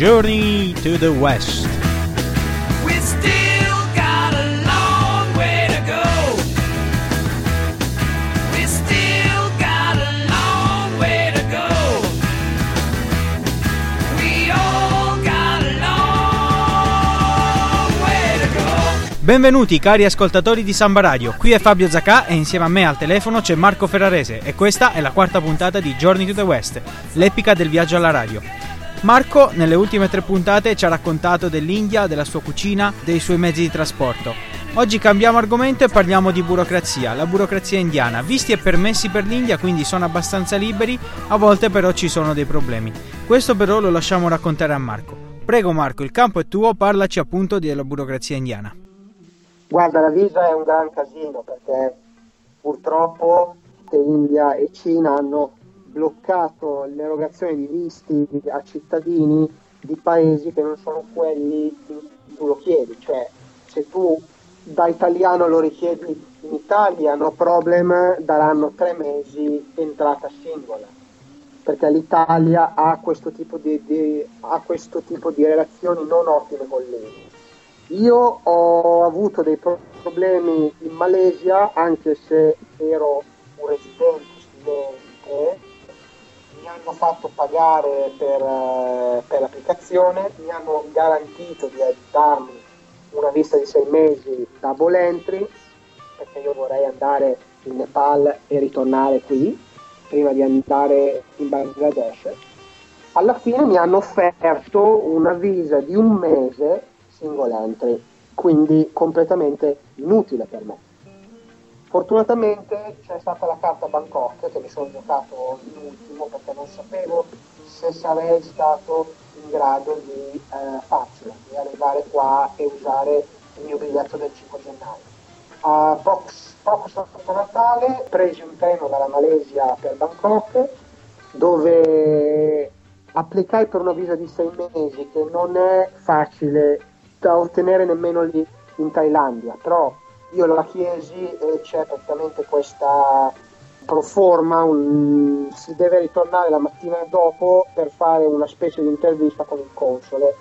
Journey to the West. We still got a long way to go. We still got a long way to go. We all got a long way to go. Benvenuti cari ascoltatori di Samba Radio, qui è Fabio Zacà e insieme a me al telefono c'è Marco Ferrarese e questa è la quarta puntata di Journey to the West, l'epica del viaggio alla radio. Marco nelle ultime tre puntate ci ha raccontato dell'India, della sua cucina, dei suoi mezzi di trasporto. Oggi cambiamo argomento e parliamo di burocrazia, la burocrazia indiana. Visti e permessi per l'India, quindi sono abbastanza liberi, a volte però ci sono dei problemi. Questo però lo lasciamo raccontare a Marco. Prego Marco, il campo è tuo, parlaci appunto della burocrazia indiana. Guarda, la visa è un gran casino perché purtroppo India e Cina hanno bloccato l'erogazione di visti a cittadini di paesi che non sono quelli in cui tu lo chiedi, cioè se tu da italiano lo richiedi in Italia, no problem, daranno tre mesi entrata singola, perché l'Italia ha questo tipo di, di, questo tipo di relazioni non ottime con l'India. Io ho avuto dei pro- problemi in Malesia, anche se ero un residente studente, hanno fatto pagare per, eh, per l'applicazione, mi hanno garantito di darmi una vista di sei mesi da Bolentry, perché io vorrei andare in Nepal e ritornare qui, prima di andare in Bangladesh. Alla fine mi hanno offerto una visa di un mese single entry, quindi completamente inutile per me. Fortunatamente c'è stata la carta Bangkok che mi sono giocato in ultimo perché non sapevo se sarei stato in grado di eh, farcela, di arrivare qua e usare il mio biglietto del 5 gennaio. A poco, poco sotto Natale presi un treno dalla Malesia per Bangkok dove applicai per una visa di sei mesi che non è facile da ottenere nemmeno lì in Thailandia, però io la chiesi e c'è praticamente questa proforma, un, si deve ritornare la mattina dopo per fare una specie di intervista con il console.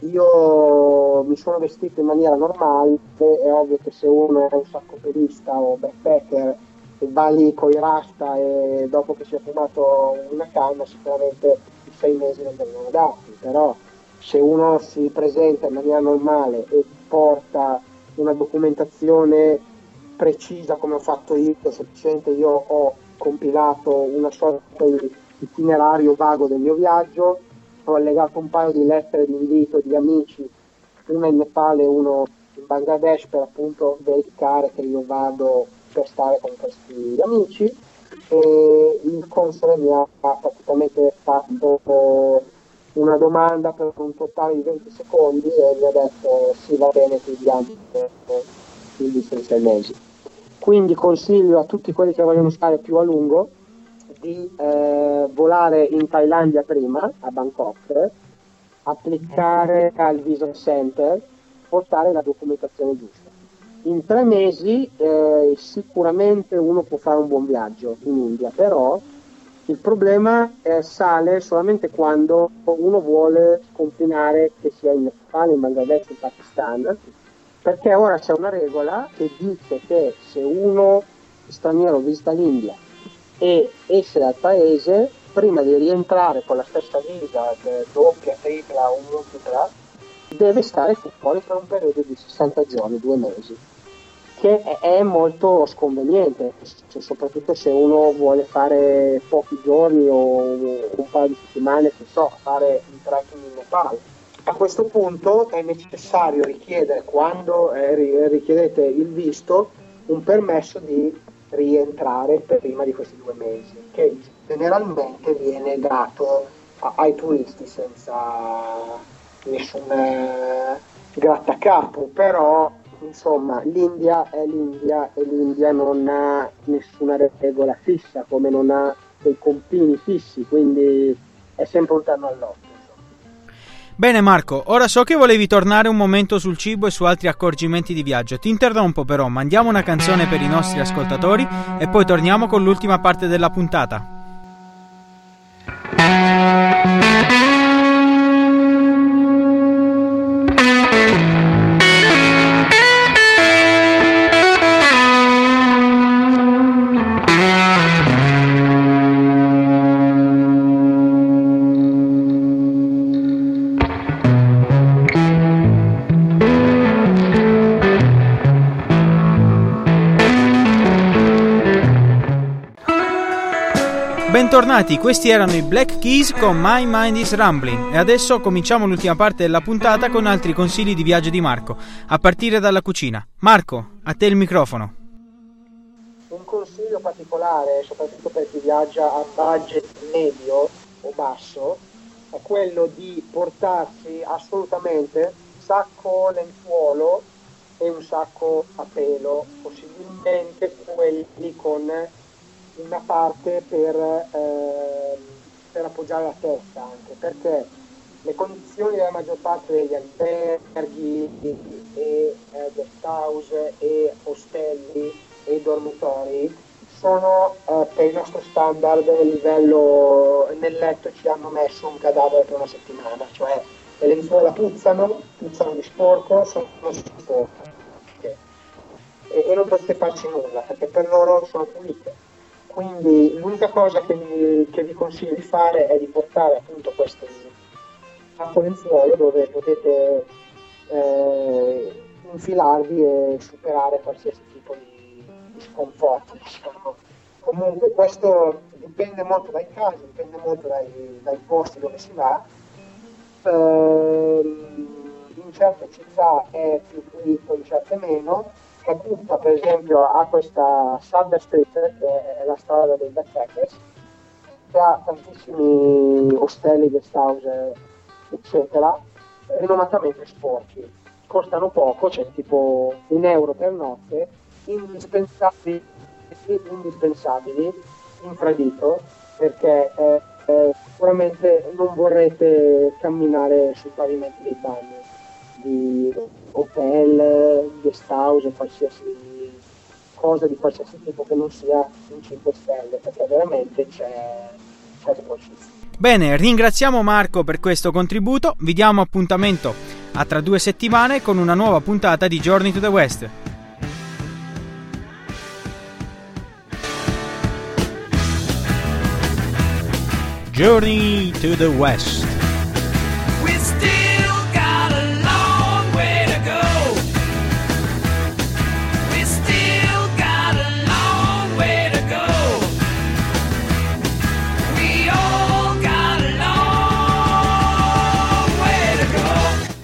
Io mi sono vestito in maniera normale, è ovvio che se uno è un saccopedista o backpacker e va lì con i rasta e dopo che si è fumato una canna sicuramente i sei mesi non vengono dati, però se uno si presenta in maniera normale e porta una documentazione precisa come ho fatto io, semplicemente io ho compilato una sorta di itinerario vago del mio viaggio, ho allegato un paio di lettere di invito di amici, una in Nepal e uno in Bangladesh per appunto verificare che io vado per stare con questi amici e il console mi ha praticamente fatto una domanda per un totale di 20 secondi e mi ha detto sì va bene ti diamo il visto di sei mesi. Quindi consiglio a tutti quelli che vogliono stare più a lungo di eh, volare in Thailandia prima, a Bangkok, applicare al Visa Center, portare la documentazione giusta. In tre mesi eh, sicuramente uno può fare un buon viaggio in India, però il problema eh, sale solamente quando uno vuole sconfinare che sia in Nepal, in Bangladesh, in Pakistan, perché ora c'è una regola che dice che se uno straniero visita l'India e esce dal paese, prima di rientrare con la stessa visa, doppia, tripla o multipla, deve stare fuori per un periodo di 60 giorni, due mesi che è molto sconveniente, soprattutto se uno vuole fare pochi giorni o un paio di settimane, che so, fare un trekking in Nepal. A questo punto è necessario richiedere, quando eh, richiedete il visto, un permesso di rientrare prima di questi due mesi, che generalmente viene dato ai turisti senza nessun eh, grattacapo, però insomma l'India è l'India e l'India non ha nessuna regola fissa come non ha dei confini fissi quindi è sempre un terno all'occhio Bene Marco, ora so che volevi tornare un momento sul cibo e su altri accorgimenti di viaggio. Ti interrompo però, mandiamo una canzone per i nostri ascoltatori e poi torniamo con l'ultima parte della puntata. Bentornati, questi erano i Black Keys con My Mind is Rambling e adesso cominciamo l'ultima parte della puntata con altri consigli di viaggio di Marco, a partire dalla cucina. Marco, a te il microfono. Un consiglio particolare, soprattutto per chi viaggia a budget medio o basso, è quello di portarsi assolutamente sacco lenzuolo e un sacco a pelo, possibilmente quelli con una parte per, eh, per appoggiare la testa anche, perché le condizioni della maggior parte degli alberghi e eh, guest house e ostelli e dormitori sono eh, per il nostro standard a livello nel letto ci hanno messo un cadavere per una settimana, cioè le lenzuola puzzano, puzzano di sporco, sono sporche e, e non potete farci nulla perché per loro sono pulite. Quindi l'unica cosa che vi, che vi consiglio di fare è di portare appunto questo sacco lenzuolo dove potete eh, infilarvi e superare qualsiasi tipo di, di sconforto. Diciamo. Comunque questo dipende molto dai casi, dipende molto dai, dai posti dove si va. Ehm, in certe città è più pulito, in certe meno. Caputa per esempio ha questa Sunder Street che è la strada dei backpackers che ha tantissimi ostelli, guest house eccetera rinomatamente sporchi. Costano poco, cioè tipo un euro per notte indispensabili, indispensabili infradito perché eh, eh, sicuramente non vorrete camminare sui pavimenti dei bagni di hotel, guest house, qualsiasi cosa di qualsiasi tipo che non sia un 5 stelle, perché veramente c'è, c'è sporcizia. Bene, ringraziamo Marco per questo contributo, vi diamo appuntamento a tra due settimane con una nuova puntata di Journey to the West. Journey to the West.